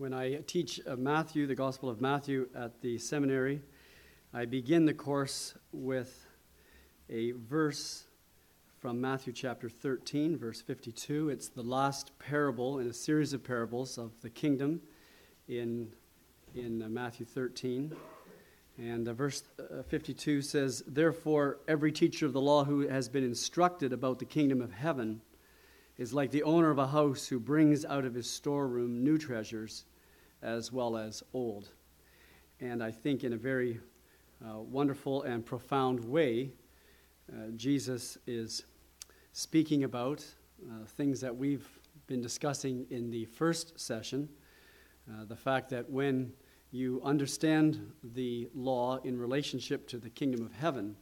When I teach uh, Matthew, the Gospel of Matthew, at the seminary, I begin the course with a verse from Matthew chapter 13, verse 52. It's the last parable in a series of parables of the kingdom in, in uh, Matthew 13. And uh, verse uh, 52 says, Therefore, every teacher of the law who has been instructed about the kingdom of heaven is like the owner of a house who brings out of his storeroom new treasures as well as old. And I think in a very uh, wonderful and profound way, uh, Jesus is speaking about uh, things that we've been discussing in the first session. Uh, the fact that when you understand the law in relationship to the kingdom of heaven,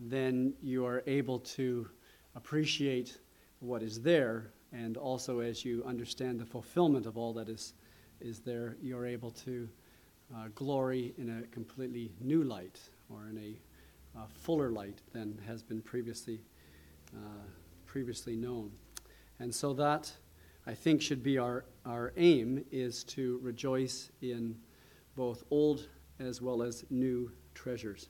then you are able to appreciate what is there, and also as you understand the fulfillment of all that is is there you're able to uh, glory in a completely new light or in a uh, fuller light than has been previously uh, previously known. And so that I think should be our, our aim is to rejoice in both old as well as new treasures.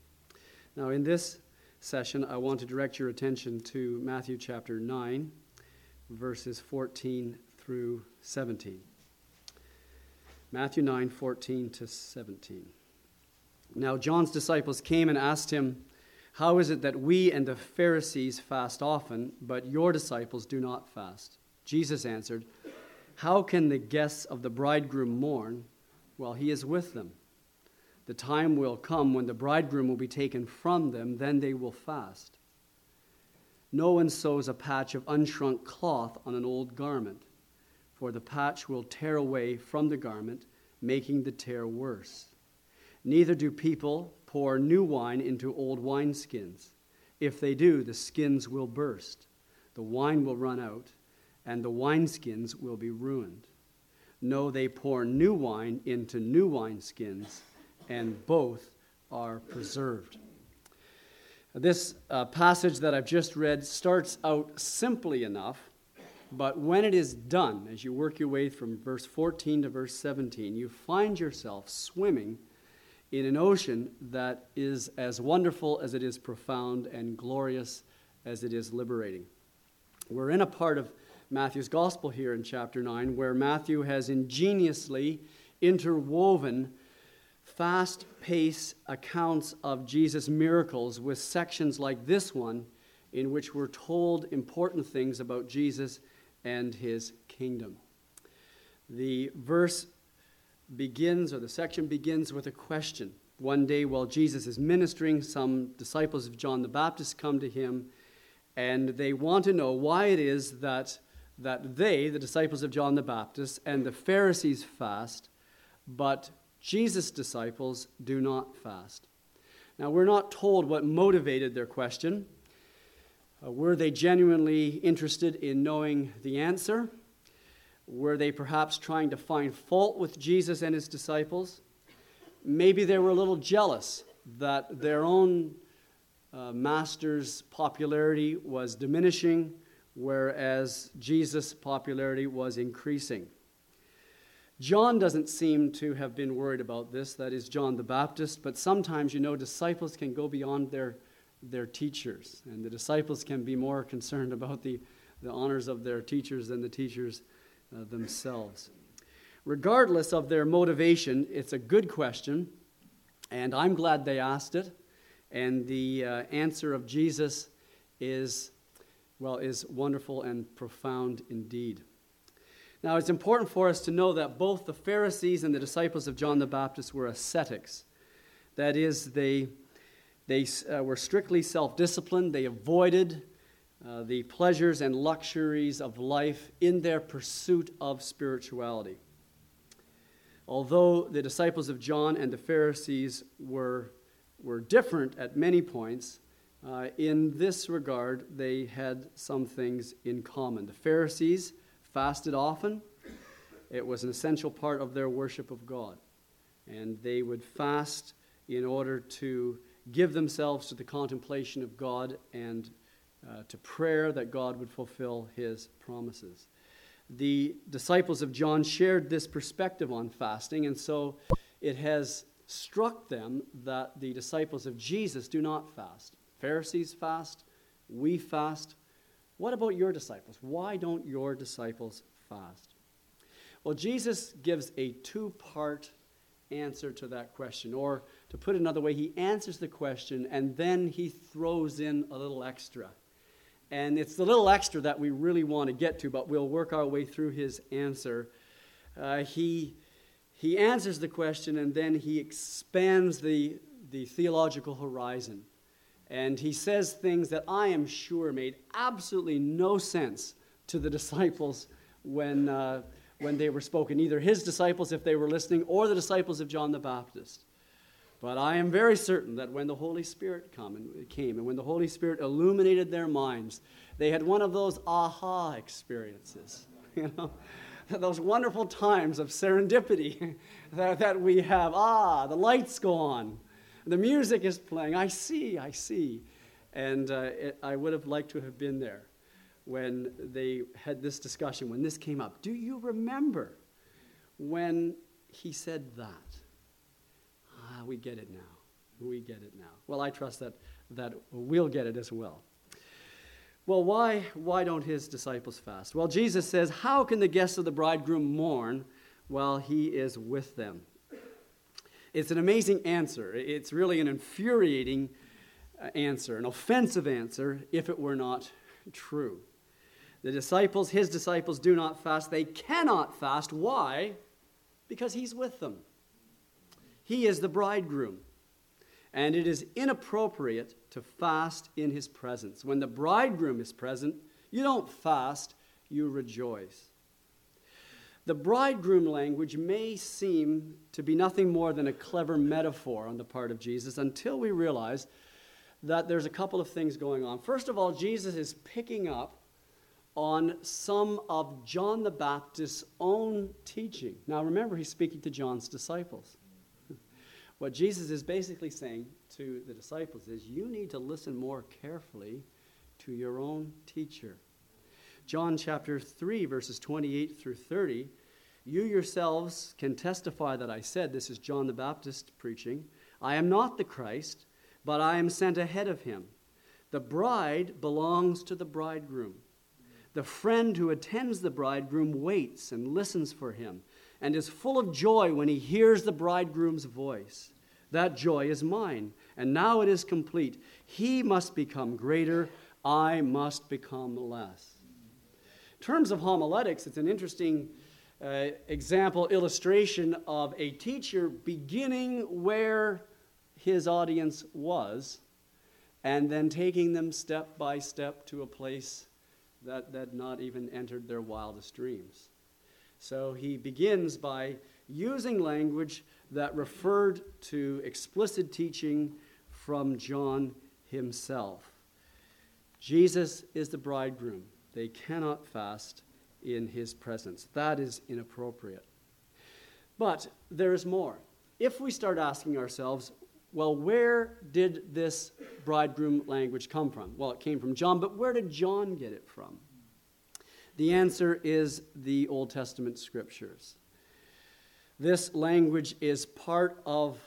Now in this session I want to direct your attention to Matthew chapter 9 verses 14 through 17. Matthew 9, 14 to 17. Now, John's disciples came and asked him, How is it that we and the Pharisees fast often, but your disciples do not fast? Jesus answered, How can the guests of the bridegroom mourn while he is with them? The time will come when the bridegroom will be taken from them, then they will fast. No one sews a patch of unshrunk cloth on an old garment for the patch will tear away from the garment, making the tear worse. Neither do people pour new wine into old wineskins. If they do, the skins will burst, the wine will run out, and the wineskins will be ruined. No, they pour new wine into new wineskins, and both are preserved. This uh, passage that I've just read starts out simply enough but when it is done, as you work your way from verse 14 to verse 17, you find yourself swimming in an ocean that is as wonderful as it is profound and glorious as it is liberating. We're in a part of Matthew's gospel here in chapter 9 where Matthew has ingeniously interwoven fast paced accounts of Jesus' miracles with sections like this one in which we're told important things about Jesus and his kingdom. The verse begins, or the section begins with a question. One day, while Jesus is ministering, some disciples of John the Baptist come to him and they want to know why it is that, that they, the disciples of John the Baptist, and the Pharisees fast, but Jesus' disciples do not fast. Now, we're not told what motivated their question. Uh, were they genuinely interested in knowing the answer? Were they perhaps trying to find fault with Jesus and his disciples? Maybe they were a little jealous that their own uh, master's popularity was diminishing, whereas Jesus' popularity was increasing. John doesn't seem to have been worried about this, that is, John the Baptist, but sometimes, you know, disciples can go beyond their their teachers. And the disciples can be more concerned about the, the honors of their teachers than the teachers uh, themselves. Regardless of their motivation, it's a good question, and I'm glad they asked it. And the uh, answer of Jesus is, well, is wonderful and profound indeed. Now, it's important for us to know that both the Pharisees and the disciples of John the Baptist were ascetics. That is, they they uh, were strictly self disciplined. They avoided uh, the pleasures and luxuries of life in their pursuit of spirituality. Although the disciples of John and the Pharisees were, were different at many points, uh, in this regard, they had some things in common. The Pharisees fasted often, it was an essential part of their worship of God. And they would fast in order to give themselves to the contemplation of God and uh, to prayer that God would fulfill his promises. the disciples of John shared this perspective on fasting, and so it has struck them that the disciples of Jesus do not fast. Pharisees fast, we fast. What about your disciples? Why don't your disciples fast? Well, Jesus gives a two part answer to that question. Or to put it another way, he answers the question and then he throws in a little extra. And it's the little extra that we really want to get to, but we'll work our way through his answer. Uh, he, he answers the question and then he expands the, the theological horizon. And he says things that I am sure made absolutely no sense to the disciples when, uh, when they were spoken, either his disciples, if they were listening, or the disciples of John the Baptist. But I am very certain that when the Holy Spirit and, came and when the Holy Spirit illuminated their minds, they had one of those aha experiences. You know, those wonderful times of serendipity that, that we have. Ah, the lights go on, the music is playing. I see, I see. And uh, it, I would have liked to have been there when they had this discussion, when this came up. Do you remember when he said that? Ah, we get it now. We get it now. Well, I trust that, that we'll get it as well. Well, why, why don't his disciples fast? Well, Jesus says, How can the guests of the bridegroom mourn while he is with them? It's an amazing answer. It's really an infuriating uh, answer, an offensive answer, if it were not true. The disciples, his disciples, do not fast. They cannot fast. Why? Because he's with them. He is the bridegroom. And it is inappropriate to fast in his presence. When the bridegroom is present, you don't fast, you rejoice. The bridegroom language may seem to be nothing more than a clever metaphor on the part of Jesus until we realize that there's a couple of things going on. First of all, Jesus is picking up on some of John the Baptist's own teaching. Now, remember, he's speaking to John's disciples. What Jesus is basically saying to the disciples is you need to listen more carefully to your own teacher. John chapter 3, verses 28 through 30. You yourselves can testify that I said, this is John the Baptist preaching, I am not the Christ, but I am sent ahead of him. The bride belongs to the bridegroom. The friend who attends the bridegroom waits and listens for him and is full of joy when he hears the bridegroom's voice. That joy is mine, and now it is complete. He must become greater, I must become less. In terms of homiletics, it's an interesting uh, example, illustration of a teacher beginning where his audience was and then taking them step by step to a place that had not even entered their wildest dreams. So he begins by using language that referred to explicit teaching from John himself. Jesus is the bridegroom. They cannot fast in his presence. That is inappropriate. But there is more. If we start asking ourselves, well, where did this bridegroom language come from? Well, it came from John, but where did John get it from? The answer is the Old Testament scriptures. This language is part of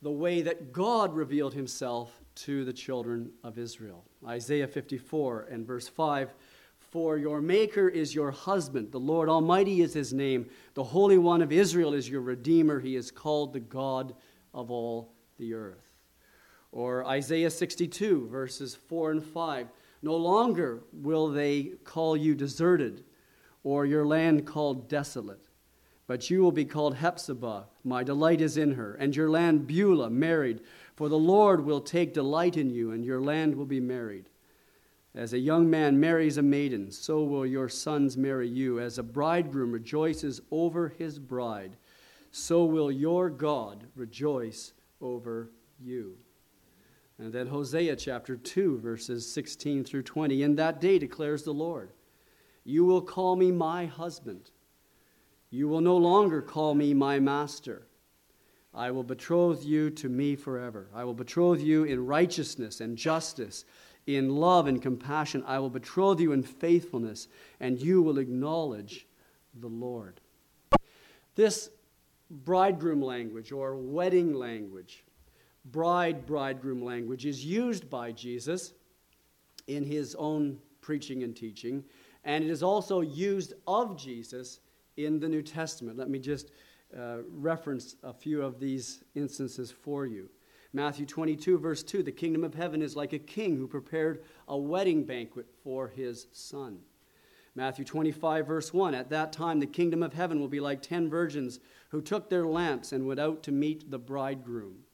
the way that God revealed himself to the children of Israel. Isaiah 54 and verse 5 For your Maker is your husband, the Lord Almighty is his name, the Holy One of Israel is your Redeemer. He is called the God of all the earth. Or Isaiah 62, verses 4 and 5. No longer will they call you deserted, or your land called desolate, but you will be called Hephzibah. My delight is in her, and your land Beulah, married. For the Lord will take delight in you, and your land will be married. As a young man marries a maiden, so will your sons marry you. As a bridegroom rejoices over his bride, so will your God rejoice over you. And then Hosea chapter 2, verses 16 through 20. In that day declares the Lord, You will call me my husband. You will no longer call me my master. I will betroth you to me forever. I will betroth you in righteousness and justice, in love and compassion. I will betroth you in faithfulness, and you will acknowledge the Lord. This bridegroom language or wedding language, bride bridegroom language, is used by Jesus in his own preaching and teaching, and it is also used of Jesus in the New Testament. Let me just uh, reference a few of these instances for you. Matthew 22, verse 2 The kingdom of heaven is like a king who prepared a wedding banquet for his son. Matthew 25, verse 1 At that time, the kingdom of heaven will be like ten virgins who took their lamps and went out to meet the bridegroom.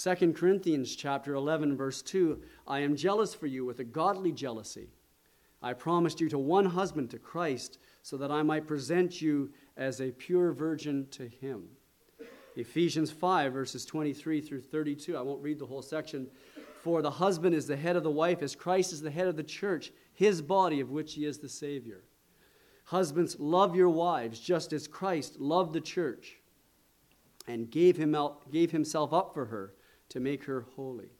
2 Corinthians chapter 11 verse 2 I am jealous for you with a godly jealousy. I promised you to one husband to Christ so that I might present you as a pure virgin to him. Ephesians 5 verses 23 through 32 I won't read the whole section for the husband is the head of the wife as Christ is the head of the church his body of which he is the savior. Husbands love your wives just as Christ loved the church and gave, him out, gave himself up for her to make her holy.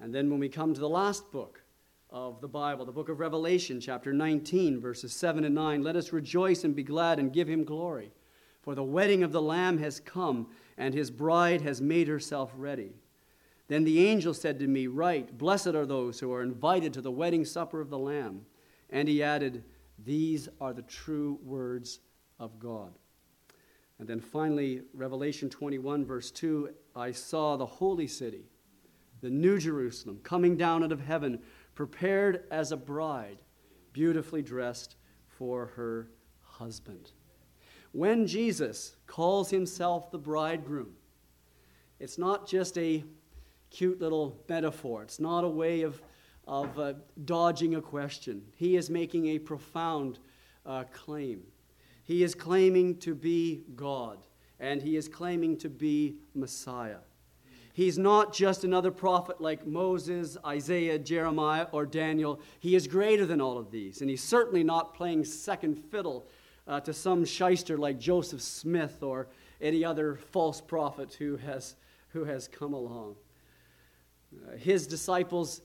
And then when we come to the last book of the Bible, the book of Revelation, chapter 19, verses 7 and 9, let us rejoice and be glad and give him glory. For the wedding of the Lamb has come, and his bride has made herself ready. Then the angel said to me, Write, blessed are those who are invited to the wedding supper of the Lamb. And he added, These are the true words of God. And then finally, Revelation 21, verse 2 I saw the holy city, the new Jerusalem, coming down out of heaven, prepared as a bride, beautifully dressed for her husband. When Jesus calls himself the bridegroom, it's not just a cute little metaphor, it's not a way of, of uh, dodging a question. He is making a profound uh, claim. He is claiming to be God, and he is claiming to be Messiah. He's not just another prophet like Moses, Isaiah, Jeremiah, or Daniel. He is greater than all of these, and he's certainly not playing second fiddle uh, to some shyster like Joseph Smith or any other false prophet who has, who has come along. Uh, his disciples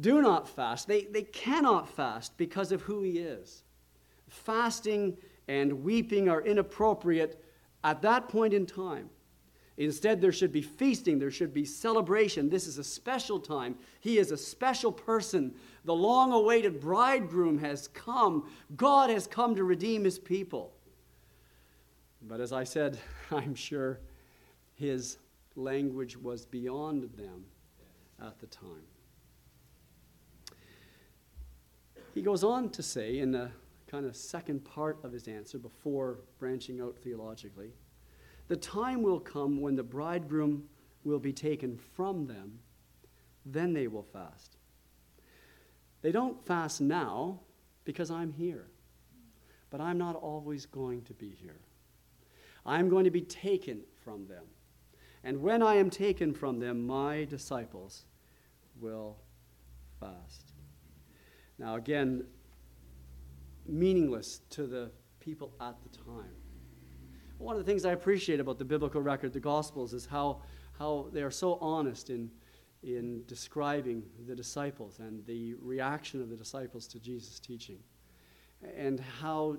do not fast. They, they cannot fast because of who he is. Fasting and weeping are inappropriate at that point in time. Instead, there should be feasting, there should be celebration. This is a special time. He is a special person. The long awaited bridegroom has come. God has come to redeem his people. But as I said, I'm sure his language was beyond them at the time. He goes on to say in the kind of second part of his answer before branching out theologically. The time will come when the bridegroom will be taken from them, then they will fast. They don't fast now because I'm here, but I'm not always going to be here. I'm going to be taken from them. And when I am taken from them, my disciples will fast. Now, again, meaningless to the people at the time. One of the things I appreciate about the biblical record, the Gospels, is how, how they are so honest in, in describing the disciples and the reaction of the disciples to Jesus' teaching, and how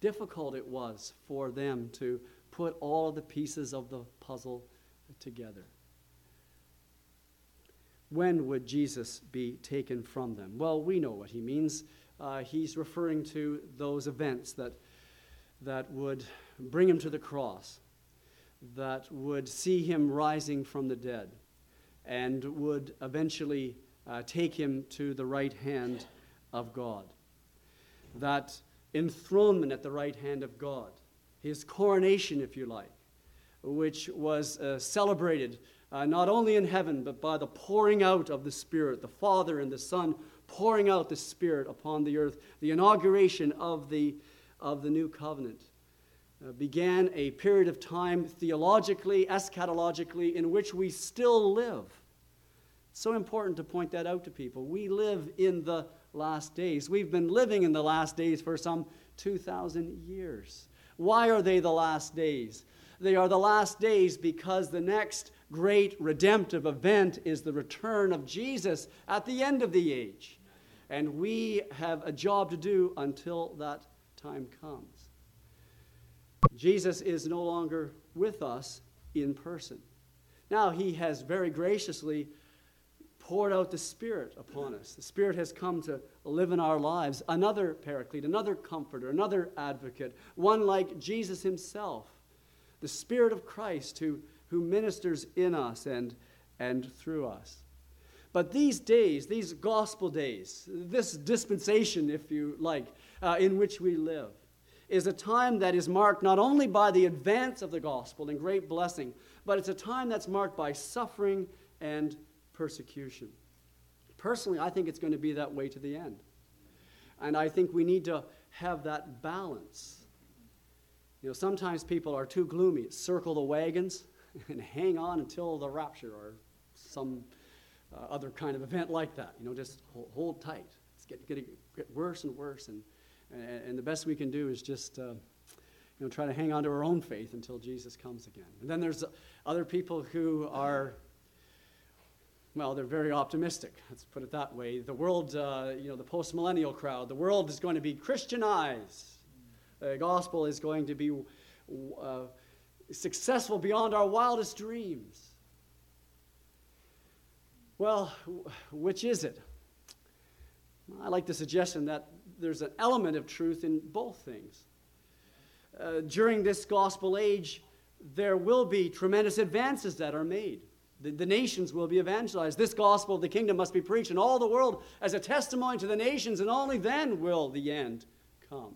difficult it was for them to put all of the pieces of the puzzle together. When would Jesus be taken from them? Well, we know what he means uh, he's referring to those events that, that would bring him to the cross, that would see him rising from the dead, and would eventually uh, take him to the right hand of God. That enthronement at the right hand of God, his coronation, if you like, which was uh, celebrated uh, not only in heaven, but by the pouring out of the Spirit, the Father and the Son pouring out the Spirit upon the earth, the inauguration of the, of the new covenant. Uh, began a period of time theologically, eschatologically, in which we still live. It's so important to point that out to people. We live in the last days. We've been living in the last days for some 2,000 years. Why are they the last days? They are the last days because the next great redemptive event is the return of Jesus at the end of the age. And we have a job to do until that time comes. Jesus is no longer with us in person. Now, he has very graciously poured out the Spirit upon us. The Spirit has come to live in our lives. Another paraclete, another comforter, another advocate, one like Jesus himself. The Spirit of Christ who, who ministers in us and, and through us. But these days, these gospel days, this dispensation, if you like, uh, in which we live, is a time that is marked not only by the advance of the gospel and great blessing, but it's a time that's marked by suffering and persecution. Personally, I think it's going to be that way to the end. And I think we need to have that balance. You know, sometimes people are too gloomy, circle the wagons and hang on until the rapture or some uh, other kind of event like that. You know, just hold, hold tight. It's getting, getting get worse and worse. And, and, and, the best we can do is just, uh, you know, try to hang on to our own faith until Jesus comes again. And then there's other people who are, well, they're very optimistic. Let's put it that way. The world, uh, you know, the post millennial crowd, the world is going to be Christianized. The gospel is going to be uh, successful beyond our wildest dreams. Well, which is it? I like the suggestion that there's an element of truth in both things. Uh, during this gospel age, there will be tremendous advances that are made. The, the, nations will be evangelized. This gospel of the kingdom must be preached in all the world as a testimony to the nations, and only then will the end come.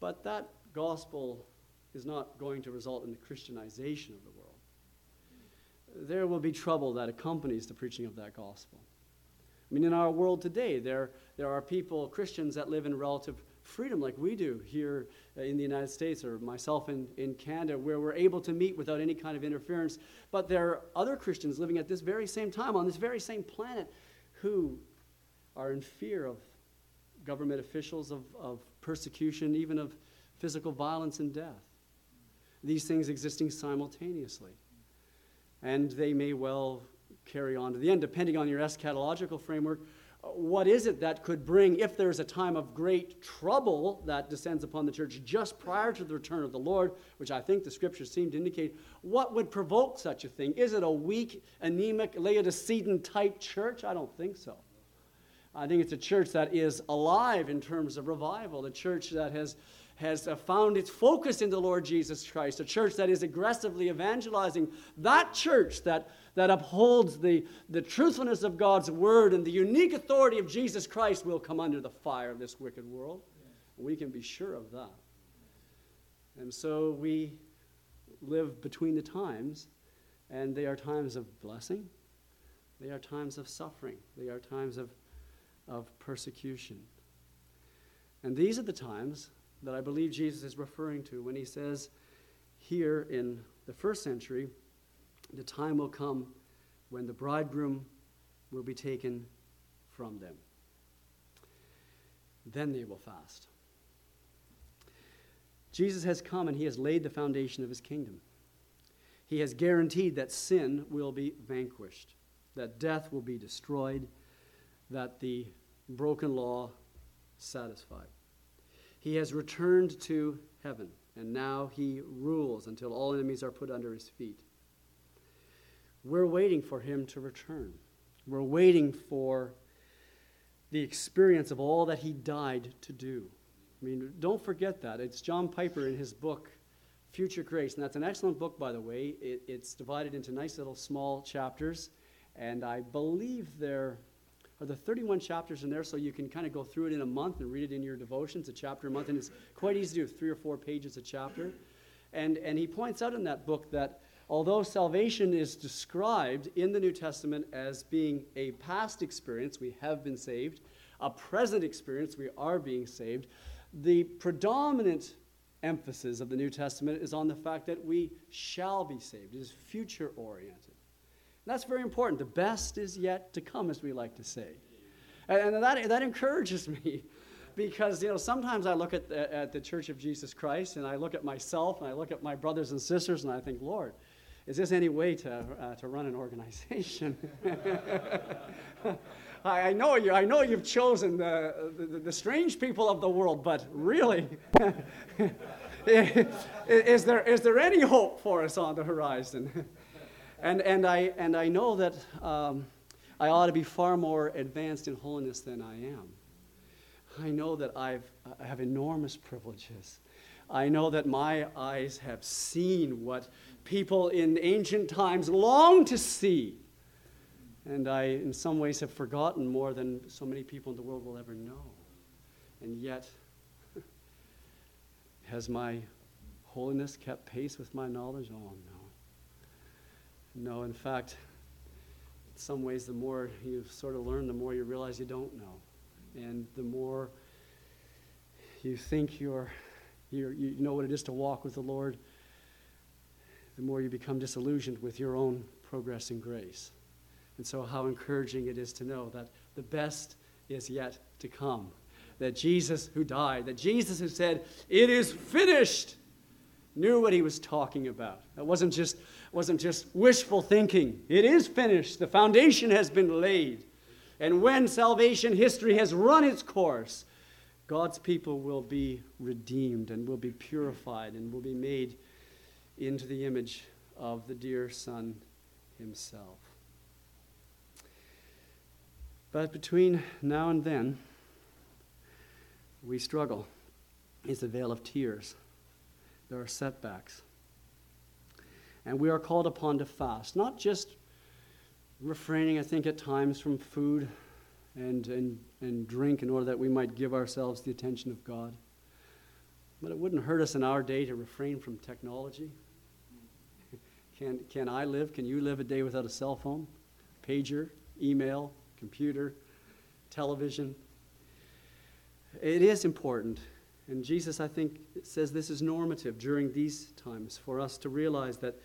But that gospel is not going to result in the Christianization of the world there will be trouble that accompanies the preaching of that gospel. I mean, in our world today, there, there are people, Christians, that live in relative freedom like we do here uh, in the United States or myself in, in Canada, where we're able to meet without any kind of interference. But there are other Christians living at this very same time on this very same planet who are in fear of government officials, of, of persecution, even of physical violence and death. These things existing simultaneously and they may well carry on to the end, depending on your eschatological framework. Uh, what is it that could bring, if there's a time of great trouble that descends upon the church just prior to the return of the Lord, which I think the scriptures seem to indicate, what would provoke such a thing? Is it a weak, anemic, Laodicean type church? I don't think so. I think it's a church that is alive in terms of revival, a church that has has uh, found its focus in the Lord Jesus Christ, a church that is aggressively evangelizing, that church that, that upholds the, the truthfulness of God's word and the unique authority of Jesus Christ will come under the fire of this wicked world. We can be sure of that. And so we live between the times, and they are times of blessing, they are times of suffering, they are times of, of persecution. And these are the times that I believe Jesus is referring to when he says here in the first century, the time will come when the bridegroom will be taken from them. Then they will fast. Jesus has come and he has laid the foundation of his kingdom. He has guaranteed that sin will be vanquished, that death will be destroyed, that the broken law satisfied. He has returned to heaven, and now he rules until all enemies are put under his feet. We're waiting for him to return. We're waiting for the experience of all that he died to do. I mean, don't forget that. It's John Piper in his book, Future Grace. And that's an excellent book, by the way. It, it's divided into nice little small chapters. And I believe they're are the 31 chapters in there so you can kind of go through it in a month and read it in your devotions, a chapter a month. And it's quite easy to do, three or four pages a chapter. And, and he points out in that book that although salvation is described in the New Testament as being a past experience, we have been saved, a present experience, we are being saved, the predominant emphasis of the New Testament is on the fact that we shall be saved. It is future oriented. That's very important. The best is yet to come, as we like to say. And, that, that encourages me because, you know, sometimes I look at the, at the Church of Jesus Christ and I look at myself and I look at my brothers and sisters and I think, Lord, is this any way to, uh, to run an organization? I, I, know you. I know you've chosen the, the, the strange people of the world, but really, is, there, is there any hope for us on the horizon? And, and, I, and I know that um, I ought to be far more advanced in holiness than I am. I know that I've, I have enormous privileges. I know that my eyes have seen what people in ancient times longed to see. And I, in some ways, have forgotten more than so many people in the world will ever know. And yet, has my holiness kept pace with my knowledge? Oh, no. No, in fact, in some ways, the more you sort of learn, the more you realize you don't know. And the more you think you're, you're, you know what it is to walk with the Lord, the more you become disillusioned with your own progress in grace. And so, how encouraging it is to know that the best is yet to come. That Jesus, who died, that Jesus, who said, It is finished, knew what he was talking about. That wasn't just, wasn't just wishful thinking. It is finished. The foundation has been laid. And when salvation history has run its course, God's people will be redeemed and will be purified and will be made into the image of the dear Son himself. But between now and then, we struggle. It's a vale of tears. There are setbacks. And we are called upon to fast, not just refraining, I think, at times from food and, and, and drink in order that we might give ourselves the attention of God. But it wouldn't hurt us in our day to refrain from technology. Can, can I live, can you live a day without a cell phone, pager, email, computer, television. It is important. And Jesus, I think, says this is normative during these times for us to realize that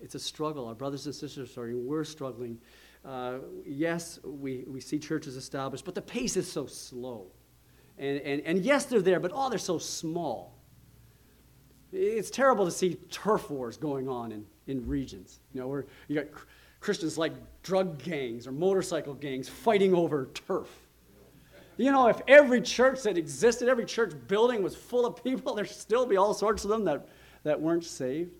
it's a struggle. Our brothers and sisters are struggling. We're struggling. Uh, yes, we, we see churches established, but the pace is so slow. And, and, and yes, they're there, but oh, they're so small. It's terrible to see turf wars going on in, in regions. You know, where you got Christians like drug gangs or motorcycle gangs fighting over turf. You know, if every church that existed, every church building was full of people, there'd still be all sorts of them that, that weren't saved.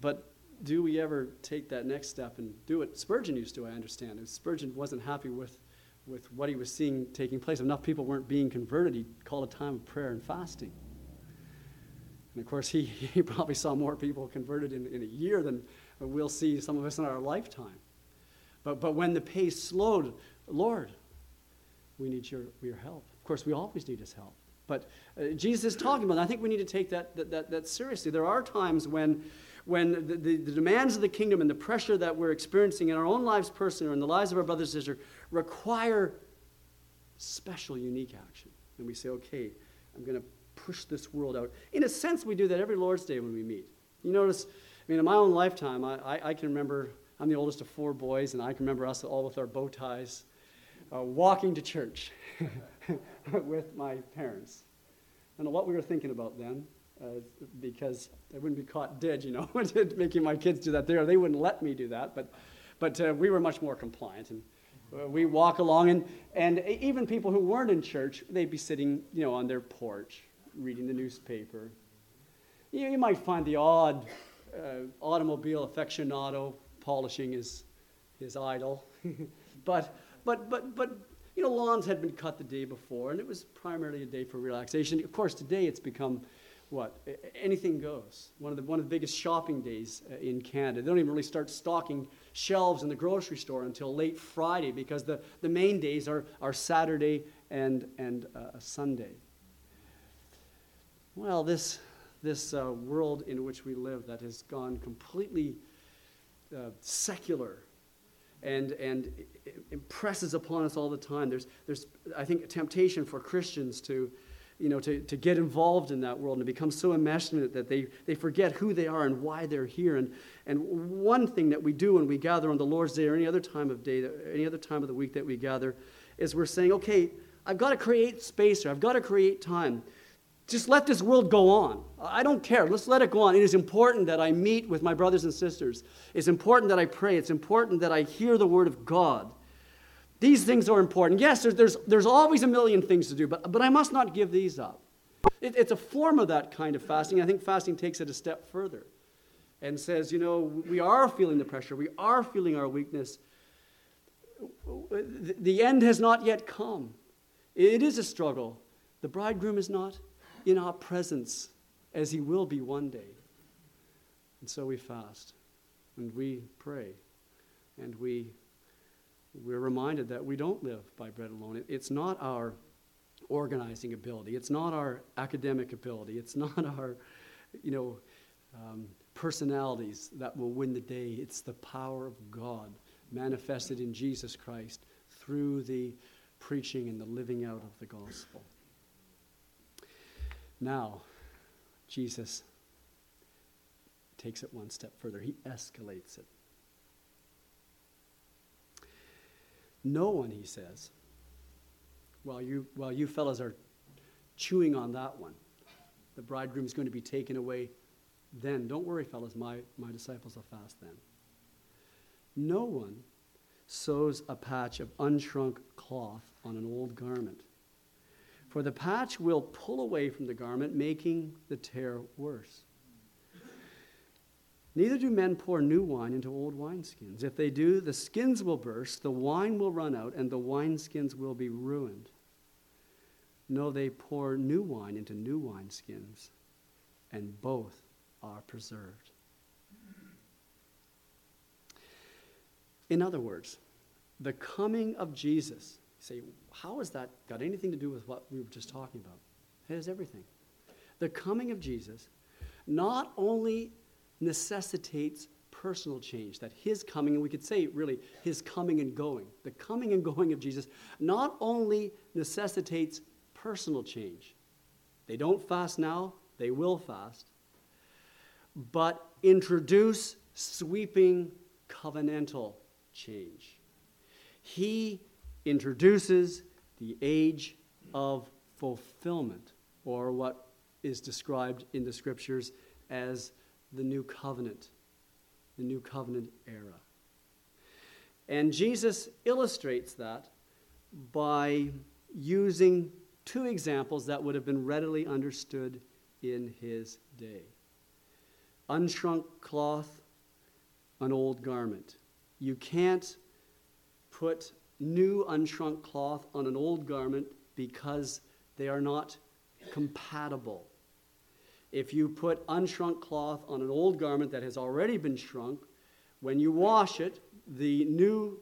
But do we ever take that next step and do what Spurgeon used to, I understand. And Spurgeon wasn't happy with, with what he was seeing taking place. Enough people weren't being converted. He called a time of prayer and fasting. And of course, he, he probably saw more people converted in, in a year than we'll see some of us in our lifetime. But, but when the pace slowed, Lord, we need your, your help. Of course, we always need his help. But uh, Jesus is talking about, I think we need to take that, that, that, that seriously. There are times when, when the, the, the, demands of the kingdom and the pressure that we're experiencing in our own lives personally or in the lives of our brothers and sisters require special, unique action. And we say, okay, I'm going to push this world out. In a sense, we do that every Lord's Day when we meet. You notice, I mean, in my own lifetime, I, I, I can remember, I'm the oldest of four boys, and I can remember us all with our bow ties uh, walking to church with my parents. I don't know what we were thinking about then. Uh, because I wouldn't be caught dead, you know, making my kids do that there. They wouldn't let me do that, but, but uh, we were much more compliant. And uh, we walk along, and, and even people who weren't in church, they'd be sitting, you know, on their porch reading the newspaper. You, you might find the odd uh, automobile aficionado polishing his, his idol. but, but, but, but, you know, lawns had been cut the day before, and it was primarily a day for relaxation. Of course, today it's become what? Anything goes. One of the, one of the biggest shopping days uh, in Canada. They don't even really start stocking shelves in the grocery store until late Friday because the, the main days are, are Saturday and, and uh, Sunday. Well, this, this uh, world in which we live that has gone completely uh, secular and, and impresses upon us all the time. There's, there's, I think, a temptation for Christians to, you know, to, to get involved in that world and to become so enmeshed in it that they, they forget who they are and why they're here. And, and one thing that we do when we gather on the Lord's Day or any other time of day, any other time of the week that we gather, is we're saying, okay, I've got to create space here. I've got to create time just let this world go on. I don't care. Let's let it go on. It is important that I meet with my brothers and sisters. It's important that I pray. It's important that I hear the word of God. These things are important. Yes, there's, there's, there's always a million things to do, but, but I must not give these up. It, it's a form of that kind of fasting. I think fasting takes it a step further and says, you know, we are feeling the pressure, we are feeling our weakness. The end has not yet come. It is a struggle. The bridegroom is not in our presence as he will be one day. And so we fast and we pray and we we're reminded that we don't live by bread alone. It's not our organizing ability. It's not our academic ability. It's not our, you know, um, personalities that will win the day. It's the power of God manifested in Jesus Christ through the preaching and the living out of the gospel. Now, Jesus takes it one step further, he escalates it. No one, he says, while you, while you fellas are chewing on that one, the bridegroom is going to be taken away then. Don't worry, fellas, my, my disciples will fast then. No one sews a patch of unshrunk cloth on an old garment for the patch will pull away from the garment, making the tear worse. Neither do men pour new wine into old wineskins. If they do, the skins will burst, the wine will run out, and the wineskins will be ruined. No, they pour new wine into new wineskins, and both are preserved. In other words, the coming of Jesus say, how has that got anything to do with what we were just talking about? It has everything. The coming of Jesus not only necessitates personal change, that his coming, and we could say really his coming and going, the coming and going of Jesus not only necessitates personal change. They don't fast now, they will fast, but introduce sweeping covenantal change. He introduces the age of fulfillment, or what is described in the scriptures as the new covenant, the new covenant era. And Jesus illustrates that by using two examples that would have been readily understood in his day unshrunk cloth, an old garment. You can't put new unshrunk cloth on an old garment because they are not compatible. If you put unshrunk cloth on an old garment that has already been shrunk, when you wash it, the new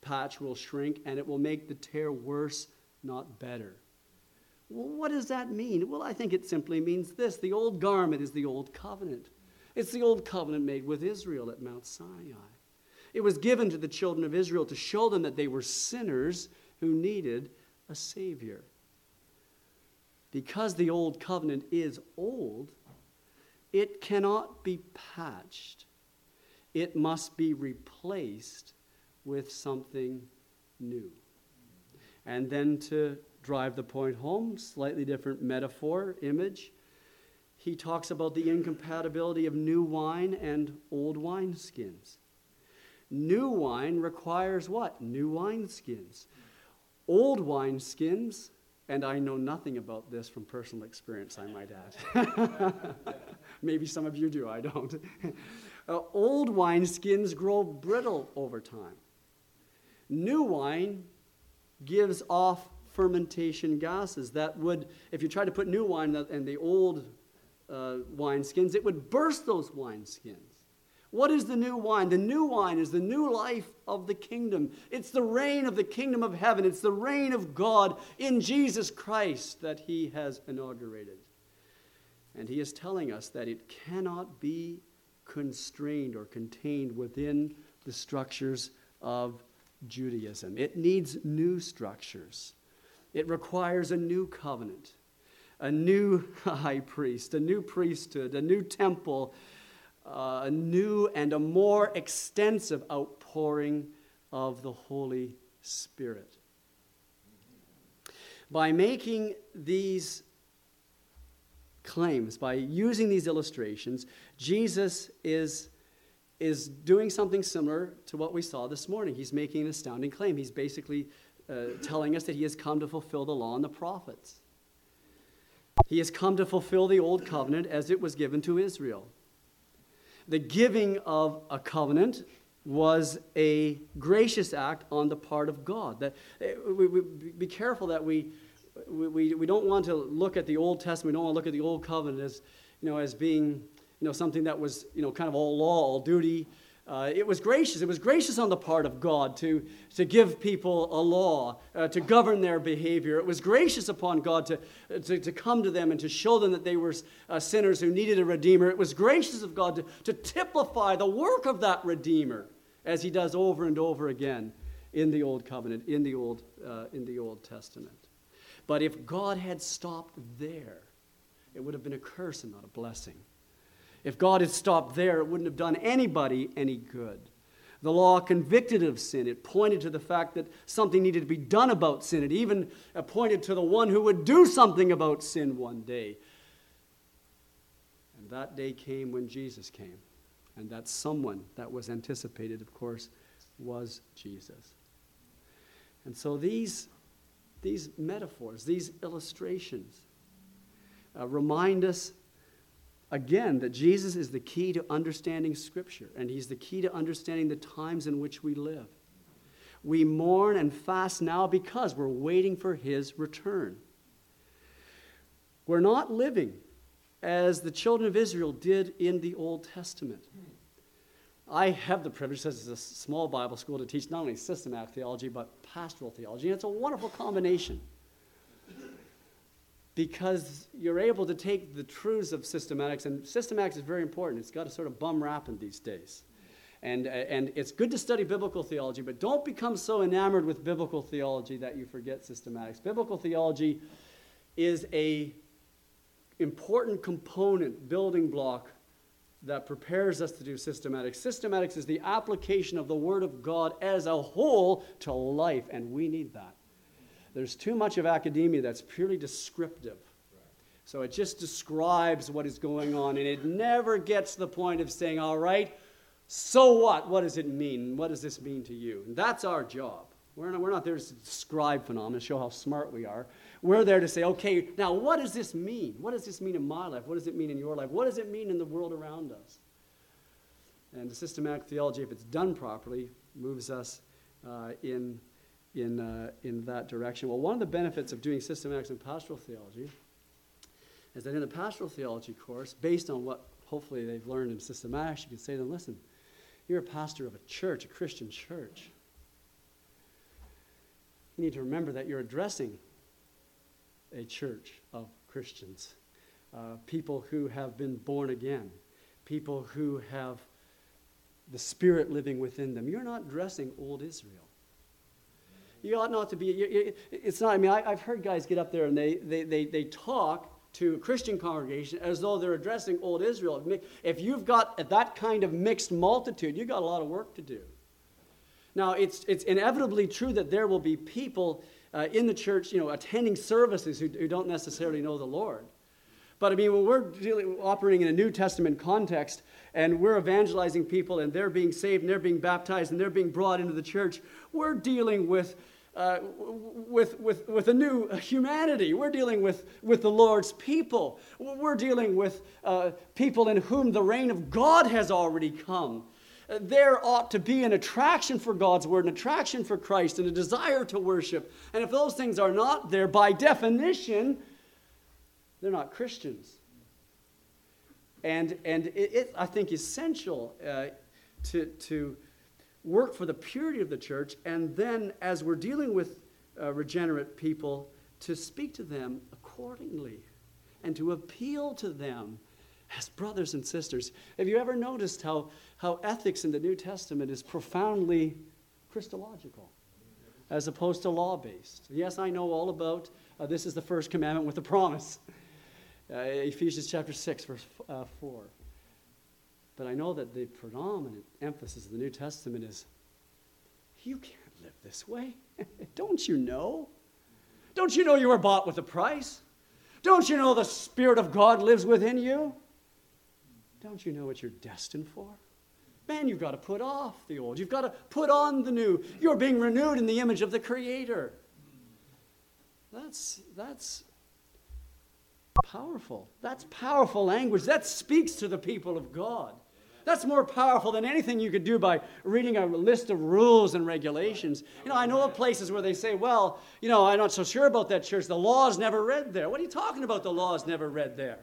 patch will shrink and it will make the tear worse, not better. Well, what does that mean? Well, I think it simply means this the old garment is the old covenant. It's the old covenant made with Israel at Mount Sinai. It was given to the children of Israel to show them that they were sinners who needed a Savior. Because the old covenant is old, it cannot be patched. It must be replaced with something new. And then to drive the point home, slightly different metaphor, image, he talks about the incompatibility of new wine and old wineskins. New wine requires what? New wineskins. Old wineskins, and I know nothing about this from personal experience, I might add. Maybe some of you do, I don't. uh, old wineskins grow brittle over time. New wine gives off fermentation gases that would, if you try to put new wine in the old uh, wineskins, it would burst those wineskins. What is the new wine? The new wine is the new life of the kingdom. It's the reign of the kingdom of heaven. It's the reign of God in Jesus Christ that he has inaugurated. And he is telling us that it cannot be constrained or contained within the structures of Judaism. It needs new structures. It requires a new covenant, a new high priest, a new priesthood, a new temple a new and a more extensive outpouring of the Holy Spirit. By making these claims. By using these illustrations, Jesus is, is doing something similar to what we saw this morning. He's making an astounding claim. He's basically uh, telling us that he has come to fulfill the law and the prophets. He has come to fulfill the old covenant as it was given to Israel. The giving of a covenant was a gracious act on the part of God. That, eh, we, we, be careful that we, we, we don't want to look at the Old Testament, we don't want to look at the Old Covenant as, you know, as being you know, something that was you know, kind of all law, all duty. Uh, it was gracious. It was gracious on the part of God to, to give people a law, uh, to govern their behavior. It was gracious upon God to, to, to come to them and to show them that they were uh, sinners who needed a Redeemer. It was gracious of God to, to typify the work of that Redeemer as he does over and over again in the Old Covenant, in the Old, uh, in the Old Testament. But if God had stopped there, it would have been a curse and not a blessing. If God had stopped there, it wouldn't have done anybody any good. The law convicted of sin. It pointed to the fact that something needed to be done about sin. It even pointed to the one who would do something about sin one day. And that day came when Jesus came. And that someone that was anticipated, of course, was Jesus. And so these, these metaphors, these illustrations, uh, remind us again that Jesus is the key to understanding Scripture, and He's the key to understanding the times in which we live. We mourn and fast now because we're waiting for His return. We're not living as the children of Israel did in the Old Testament. I have the privilege, as a small Bible school, to teach not only systematic theology, but pastoral theology. And it's a wonderful combination because you're able to take the truths of systematics, and systematics is very important. It's got a sort of bum rap in these days. And, uh, and it's good to study biblical theology, but don't become so enamored with biblical theology that you forget systematics. Biblical theology is a important component, building block that prepares us to do systematics. Systematics is the application of the Word of God as a whole to life, and we need that. There's too much of academia that's purely descriptive. So it just describes what is going on, and it never gets to the point of saying, all right, so what? What does it mean? What does this mean to you? And that's our job. We're not, we're not there to describe phenomena, show how smart we are. We're there to say, okay, now what does this mean? What does this mean in my life? What does it mean in your life? What does it mean in the world around us? And the systematic theology, if it's done properly, moves us uh, in, in, uh, in that direction. Well, one of the benefits of doing systematics and pastoral theology is that in the pastoral theology course, based on what hopefully they've learned in systematics, you can say to them, listen, you're a pastor of a church, a Christian church. You need to remember that you're addressing a church of Christians, uh, people who have been born again, people who have the Spirit living within them. You're not addressing old Israel. You ought not to be, it's not, I mean, I, have heard guys get up there and they, they, they, they talk to a Christian congregation as though they're addressing old Israel. If you've got that kind of mixed multitude, you've got a lot of work to do. Now, it's, it's inevitably true that there will be people uh, in the church, you know, attending services who, who don't necessarily know the Lord. But I mean, when we're dealing, operating in a New Testament context and we're evangelizing people and they're being saved and they're being baptized and they're being brought into the church, we're dealing with, uh, with, with, with a new humanity. We're dealing with, with the Lord's people. We're dealing with uh, people in whom the reign of God has already come there ought to be an attraction for God's word, an attraction for Christ, and a desire to worship. And if those things are not there, by definition, they're not Christians. And, and it, it I think, essential uh, to, to work for the purity of the church, and then as we're dealing with uh, regenerate people, to speak to them accordingly and to appeal to them as brothers and sisters. Have you ever noticed how how ethics in the New Testament is profoundly Christological as opposed to law based. Yes, I know all about uh, this is the first commandment with a promise. Uh, Ephesians chapter 6, verse uh, 4. But I know that the predominant emphasis of the New Testament is you can't live this way. Don't you know? Don't you know you were bought with a price? Don't you know the Spirit of God lives within you? Don't you know what you're destined for? Man, you've got to put off the old. You've got to put on the new. You're being renewed in the image of the Creator. That's, that's powerful. That's powerful language. That speaks to the people of God. That's more powerful than anything you could do by reading a list of rules and regulations. You know, I know of places where they say, well, you know, I'm not so sure about that church. The law is never read there. What are you talking about? The law is never read there.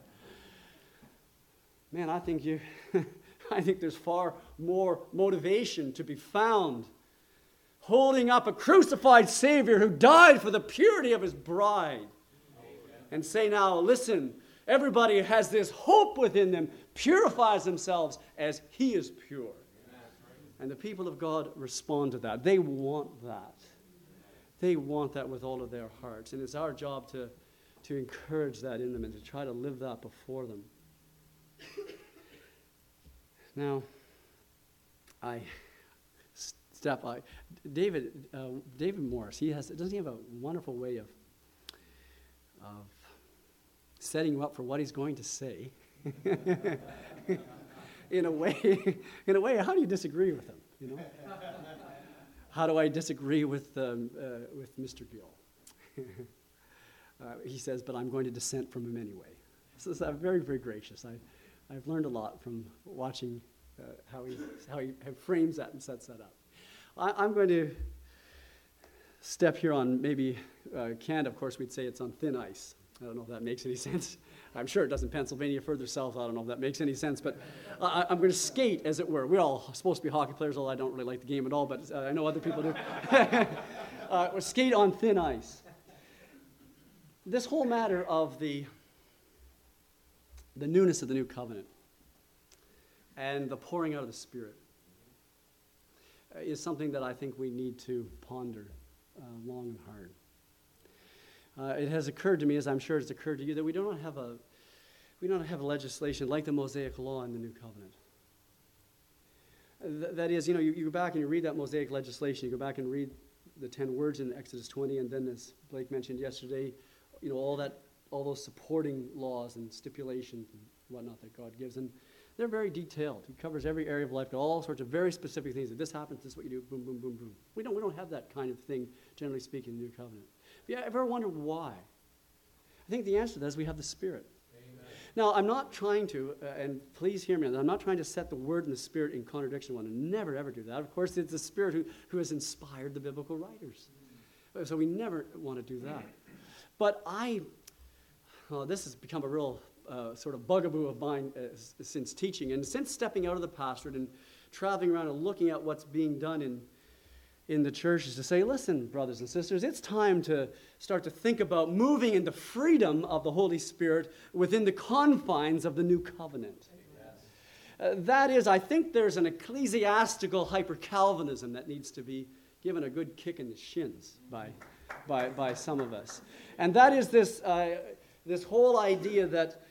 Man, I think you. I think there's far more motivation to be found holding up a crucified Savior who died for the purity of his bride. And say, now, listen, everybody has this hope within them, purifies themselves as he is pure. And the people of God respond to that. They want that. They want that with all of their hearts. And it's our job to, to encourage that in them and to try to live that before them. Now, I step. I, David uh, David Morris. He has doesn't he have a wonderful way of of setting you up for what he's going to say. in a way, in a way, how do you disagree with him? You know, how do I disagree with um, uh, with Mr. Gill? uh, he says, but I'm going to dissent from him anyway. So it's uh, very, very gracious. I, I've learned a lot from watching uh, how, he, how he frames that and sets that up. I, am going to step here on maybe, uh, Canada, of course, we'd say it's on thin ice. I don't know if that makes any sense. I'm sure it doesn't. Pennsylvania, further south, I don't know if that makes any sense. But uh, I'm going to skate, as it were. We're all supposed to be hockey players, although I don't really like the game at all, but uh, I know other people do. uh, skate on thin ice. This whole matter of the, the newness of the new covenant and the pouring out of the Spirit uh, is something that I think we need to ponder uh, long and hard. Uh, it has occurred to me, as I'm sure it's occurred to you, that we don't have a we don't have legislation like the Mosaic Law in the New Covenant. Th- that is, you know, you, you go back and you read that Mosaic legislation, you go back and read the ten words in Exodus 20, and then, as Blake mentioned yesterday, you know, all that, all those supporting laws and stipulations and whatnot that God gives. And they're very detailed. He covers every area of life, got all sorts of very specific things. If this happens, this is what you do, boom, boom, boom, boom. We don't, we don't have that kind of thing, generally speaking, in the New Covenant. Have you ever wondered why? I think the answer to that is we have the Spirit. Amen. Now, I'm not trying to, uh, and please hear me, I'm not trying to set the Word and the Spirit in contradiction to one another. Never, ever do that. Of course, it's the Spirit who, who has inspired the biblical writers. Mm. So we never want to do that. But I, well, this has become a real uh, sort of bugaboo of mine uh, since teaching and since stepping out of the pastorate and traveling around and looking at what's being done in, in the churches to say, listen, brothers and sisters, it's time to start to think about moving in the freedom of the Holy Spirit within the confines of the new covenant. Uh, that is, I think there's an ecclesiastical hyper Calvinism that needs to be given a good kick in the shins by, by, by some of us. And that is this, uh, this whole idea that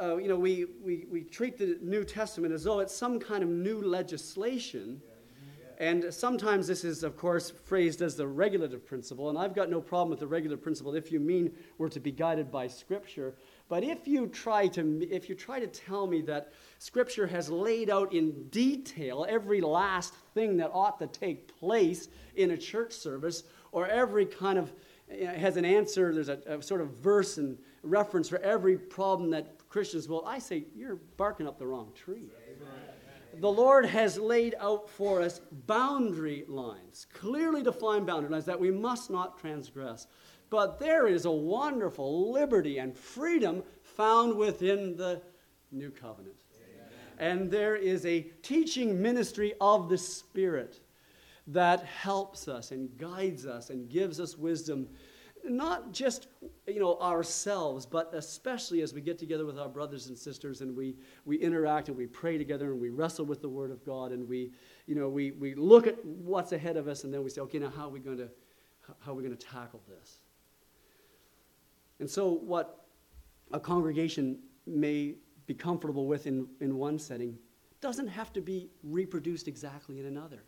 uh, you know, we, we, we treat the New Testament as though it's some kind of new legislation. And sometimes this is, of course, phrased as the regulative principle. And I've got no problem with the regulative principle if you mean we're to be guided by Scripture. But if you try to, if you try to tell me that Scripture has laid out in detail every last thing that ought to take place in a church service, or every kind of has an answer, there's a, a sort of verse and reference for every problem that Christians will, I say, you're barking up the wrong tree. The Lord has laid out for us boundary lines, clearly defined boundary lines that we must not transgress. But there is a wonderful liberty and freedom found within the new covenant. Amen. And there is a teaching ministry of the Spirit that helps us and guides us and gives us wisdom not just you know ourselves but especially as we get together with our brothers and sisters and we, we interact and we pray together and we wrestle with the word of god and we you know we, we look at what's ahead of us and then we say okay now how are we going to how are we going to tackle this? And so what a congregation may be comfortable with in, in one setting doesn't have to be reproduced exactly in another.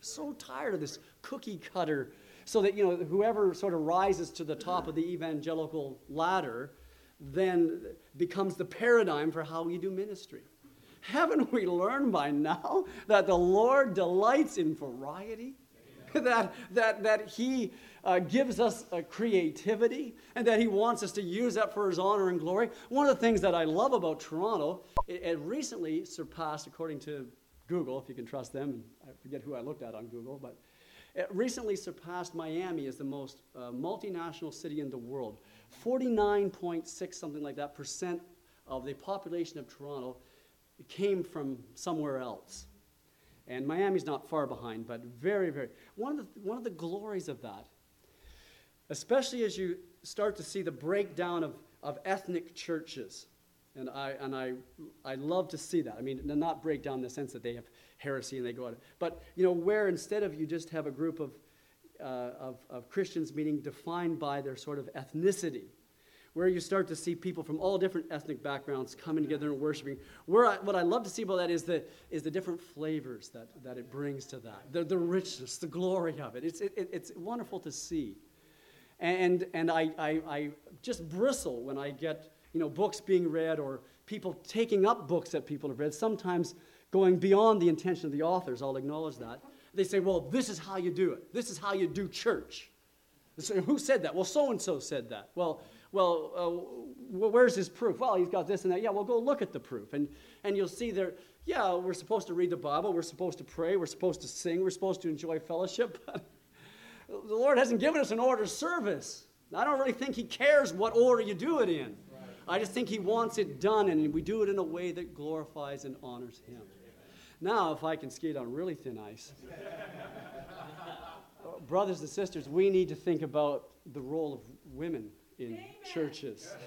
So tired of this cookie cutter so that you know whoever sort of rises to the top of the evangelical ladder then becomes the paradigm for how we do ministry. Haven't we learned by now that the Lord delights in variety? that, that, that He uh, gives us a creativity and that He wants us to use that for His honor and glory. One of the things that I love about Toronto, it, it recently surpassed, according to Google, if you can trust them, and I forget who I looked at on Google, but it recently surpassed Miami as the most uh, multinational city in the world. 49.6 something like that percent of the population of Toronto came from somewhere else. And Miami's not far behind, but very, very. One of the, one of the glories of that, especially as you start to see the breakdown of, of ethnic churches, and I, and I, I love to see that. I mean, not break down in the sense that they have heresy and they go out, but, you know, where instead of you just have a group of, uh, of, of Christians meaning defined by their sort of ethnicity, where you start to see people from all different ethnic backgrounds coming together and worshiping. Where I, what I love to see about that is the, is the different flavors that, that it brings to that, the, the richness, the glory of it. It's, it, it's wonderful to see. And, and I, I, I just bristle when I get you know, books being read or people taking up books that people have read, sometimes going beyond the intention of the authors. I'll acknowledge that. They say, well, this is how you do it. This is how you do church. So who said that? Well, so and so said that. Well, well, uh, where's his proof? Well, he's got this and that. Yeah, well, go look at the proof. And, and you'll see there, yeah, we're supposed to read the Bible, we're supposed to pray, we're supposed to sing, we're supposed to enjoy fellowship. But the Lord hasn't given us an order of service. I don't really think He cares what order you do it in. I just think He wants it done, and we do it in a way that glorifies and honors Him. Now, if I can skate on really thin ice, brothers and sisters, we need to think about the role of women in Amen. churches.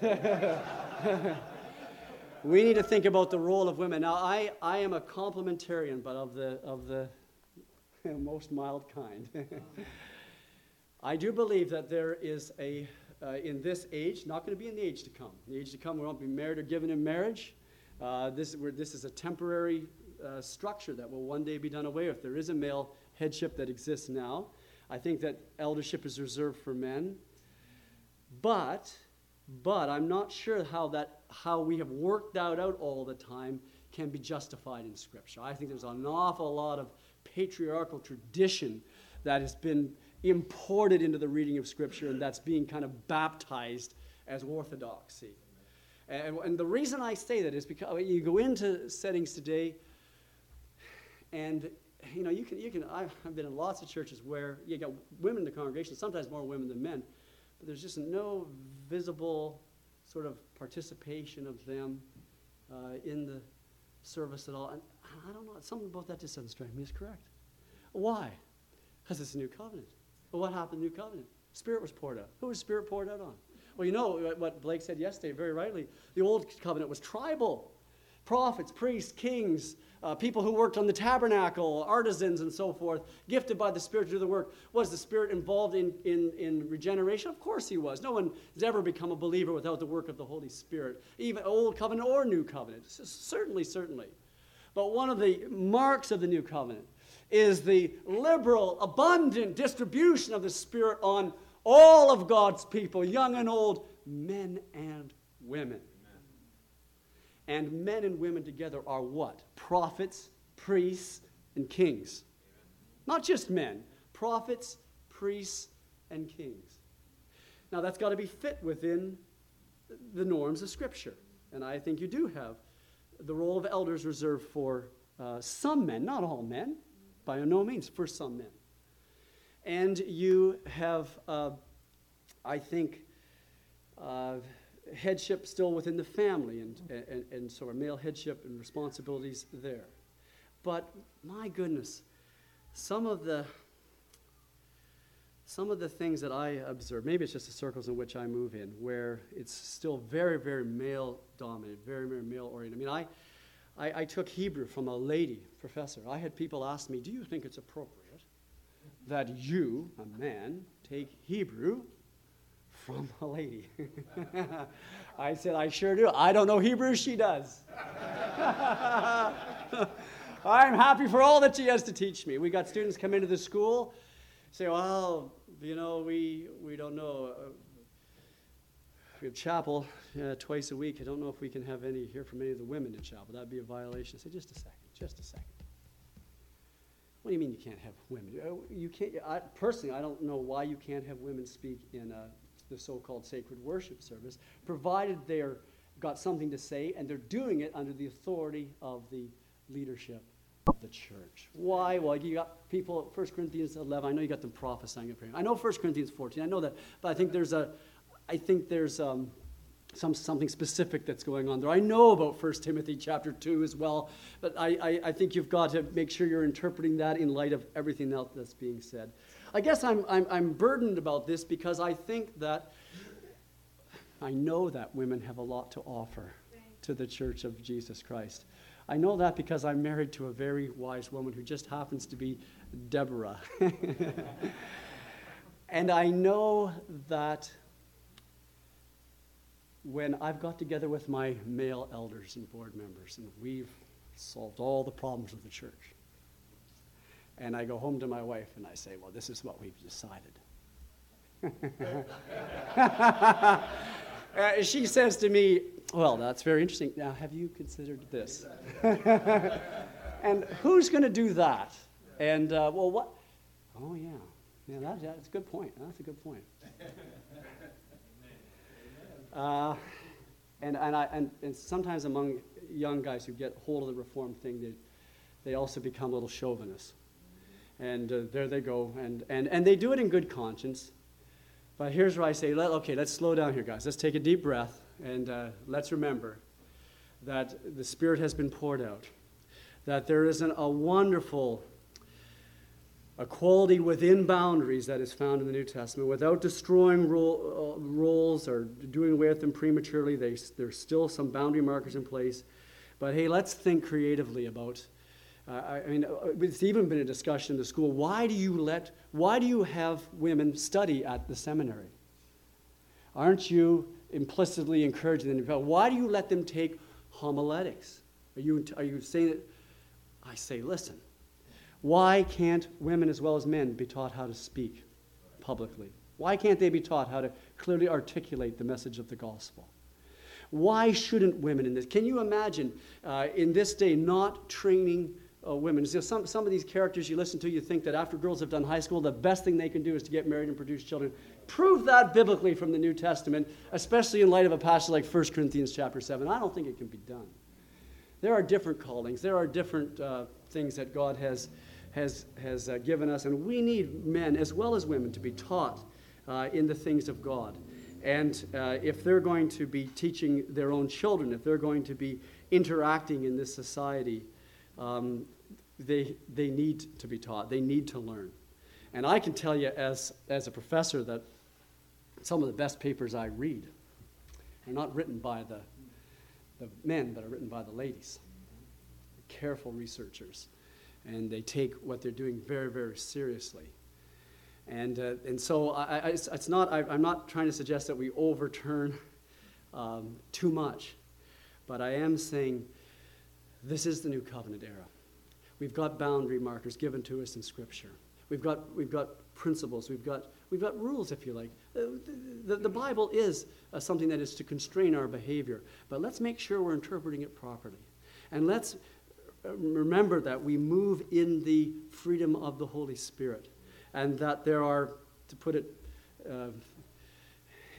we need to think about the role of women. Now, I, I am a complementarian, but of the, of the most mild kind. I do believe that there is a uh, in this age, not going to be in the age to come. In the age to come, we won't be married or given in marriage. Uh, this, this is a temporary uh, structure that will one day be done away with. There is a male headship that exists now. I think that eldership is reserved for men. But, but I'm not sure how, that, how we have worked that out all the time can be justified in Scripture. I think there's an awful lot of patriarchal tradition that has been imported into the reading of Scripture, and that's being kind of baptized as orthodoxy. And, and the reason I say that is because you go into settings today, and you know, you can, you can, I've been in lots of churches where you got women in the congregation, sometimes more women than men, but there's just no visible sort of participation of them uh, in the service at all. And I don't know, something about that just doesn't strike me as correct. Why? Because it's a new covenant. But what happened in the new covenant? Spirit was poured out. Who was Spirit poured out on? Well, you know what Blake said yesterday, very rightly. The old covenant was tribal. Prophets, priests, kings, uh, people who worked on the tabernacle, artisans, and so forth, gifted by the Spirit to do the work. Was the Spirit involved in, in, in regeneration? Of course he was. No one has ever become a believer without the work of the Holy Spirit, even Old Covenant or New Covenant. Certainly, certainly. But one of the marks of the New Covenant is the liberal, abundant distribution of the Spirit on all of God's people, young and old, men and women. And men and women together are what? Prophets, priests, and kings. Not just men, prophets, priests, and kings. Now, that's got to be fit within the norms of Scripture. And I think you do have the role of elders reserved for uh, some men, not all men by no means, for some men. And you have, uh, I think, uh, headship still within the family, and, and, and sort of male headship and responsibilities there. But my goodness, some of the some of the things that I observe, maybe it's just the circles in which I move in, where it's still very, very male dominated, very, very male oriented. I mean, I, I, I took Hebrew from a lady professor. I had people ask me, Do you think it's appropriate that you, a man, take Hebrew from a lady? I said, I sure do. I don't know Hebrew, she does. I'm happy for all that she has to teach me. We got students come into the school, say, Well, you know, we, we don't know. we have chapel uh, twice a week. I don't know if we can have any here from any of the women in chapel. That'd be a violation. I Say, just a second, just a second. What do you mean you can't have women? Uh, you can't. I, personally, I don't know why you can't have women speak in uh, the so-called sacred worship service, provided they're got something to say and they're doing it under the authority of the leadership of the church. Why? Well, you got people, 1 Corinthians 11, I know you got them prophesying and praying. I know 1 Corinthians 14, I know that, but I think there's a, I think there's um, some, something specific that's going on there. I know about 1 Timothy chapter 2 as well, but I, I, I, think you've got to make sure you're interpreting that in light of everything else that's being said. I guess I'm, I'm, I'm burdened about this because I think that I know that women have a lot to offer to the church of Jesus Christ. I know that because I'm married to a very wise woman who just happens to be Deborah. and I know that when I've got together with my male elders and board members, and we've solved all the problems of the church, and I go home to my wife and I say, Well, this is what we've decided. uh, she says to me, Well, that's very interesting. Now, have you considered this? and who's going to do that? And, uh, well, what? Oh, yeah. Yeah, that, that's a good point. That's a good point. Uh, and, and, I, and, and sometimes among young guys who get hold of the reform thing, they, they also become a little chauvinists. And uh, there they go. And, and, and they do it in good conscience. But here's where I say, let, okay, let's slow down here, guys. Let's take a deep breath. And uh, let's remember that the Spirit has been poured out, that there is an, a wonderful a quality within boundaries that is found in the New Testament without destroying uh, roles or doing away with them prematurely. They, there's still some boundary markers in place. But hey, let's think creatively about. I, I mean, uh, it's even been a discussion in the school. Why do you let? Why do you have women study at the seminary? Aren't you implicitly encouraging them? Why do you let them take homiletics? Are you, are you saying that? I say, listen, why can't women as well as men be taught how to speak publicly? Why can't they be taught how to clearly articulate the message of the gospel? Why shouldn't women in this? Can you imagine uh, in this day not training uh, women? So some, some of these characters you listen to, you think that after girls have done high school, the best thing they can do is to get married and produce children. Prove that biblically from the New Testament, especially in light of a passage like 1 Corinthians chapter 7. I don't think it can be done. There are different callings, there are different uh, things that God has has, has uh, given us. And we need men as well as women to be taught uh, in the things of God. And uh, if they're going to be teaching their own children, if they're going to be interacting in this society, um, they, they need to be taught. They need to learn. And I can tell you, as, as a professor, that some of the best papers I read are not written by the, the men, but are written by the ladies. Careful researchers and they take what they're doing very, very seriously. And, uh, and so I, I, it's, it's, not, I, am not trying to suggest that we overturn um, too much, but I am saying this is the new covenant era. We've got boundary markers given to us in Scripture. We've got, we've got principles. We've got, we've got rules, if you like. The, the, the Bible is uh, something that is to constrain our behavior, but let's make sure we're interpreting it properly. And let's remember that we move in the freedom of the Holy Spirit, and that there are, to put it uh,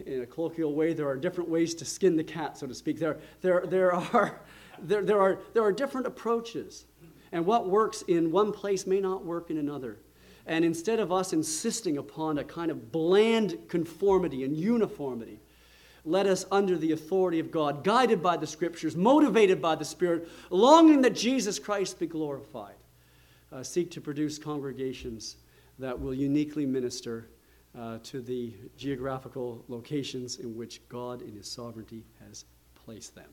in a colloquial way, there are different ways to skin the cat, so to speak. There, there, there, are, there, there, are, there are different approaches, and what works in one place may not work in another. And instead of us insisting upon a kind of bland conformity and uniformity, let us, under the authority of God, guided by the Scriptures, motivated by the Spirit, longing that Jesus Christ be glorified, uh, seek to produce congregations that will uniquely minister uh, to the geographical locations in which God, in His sovereignty, has placed them.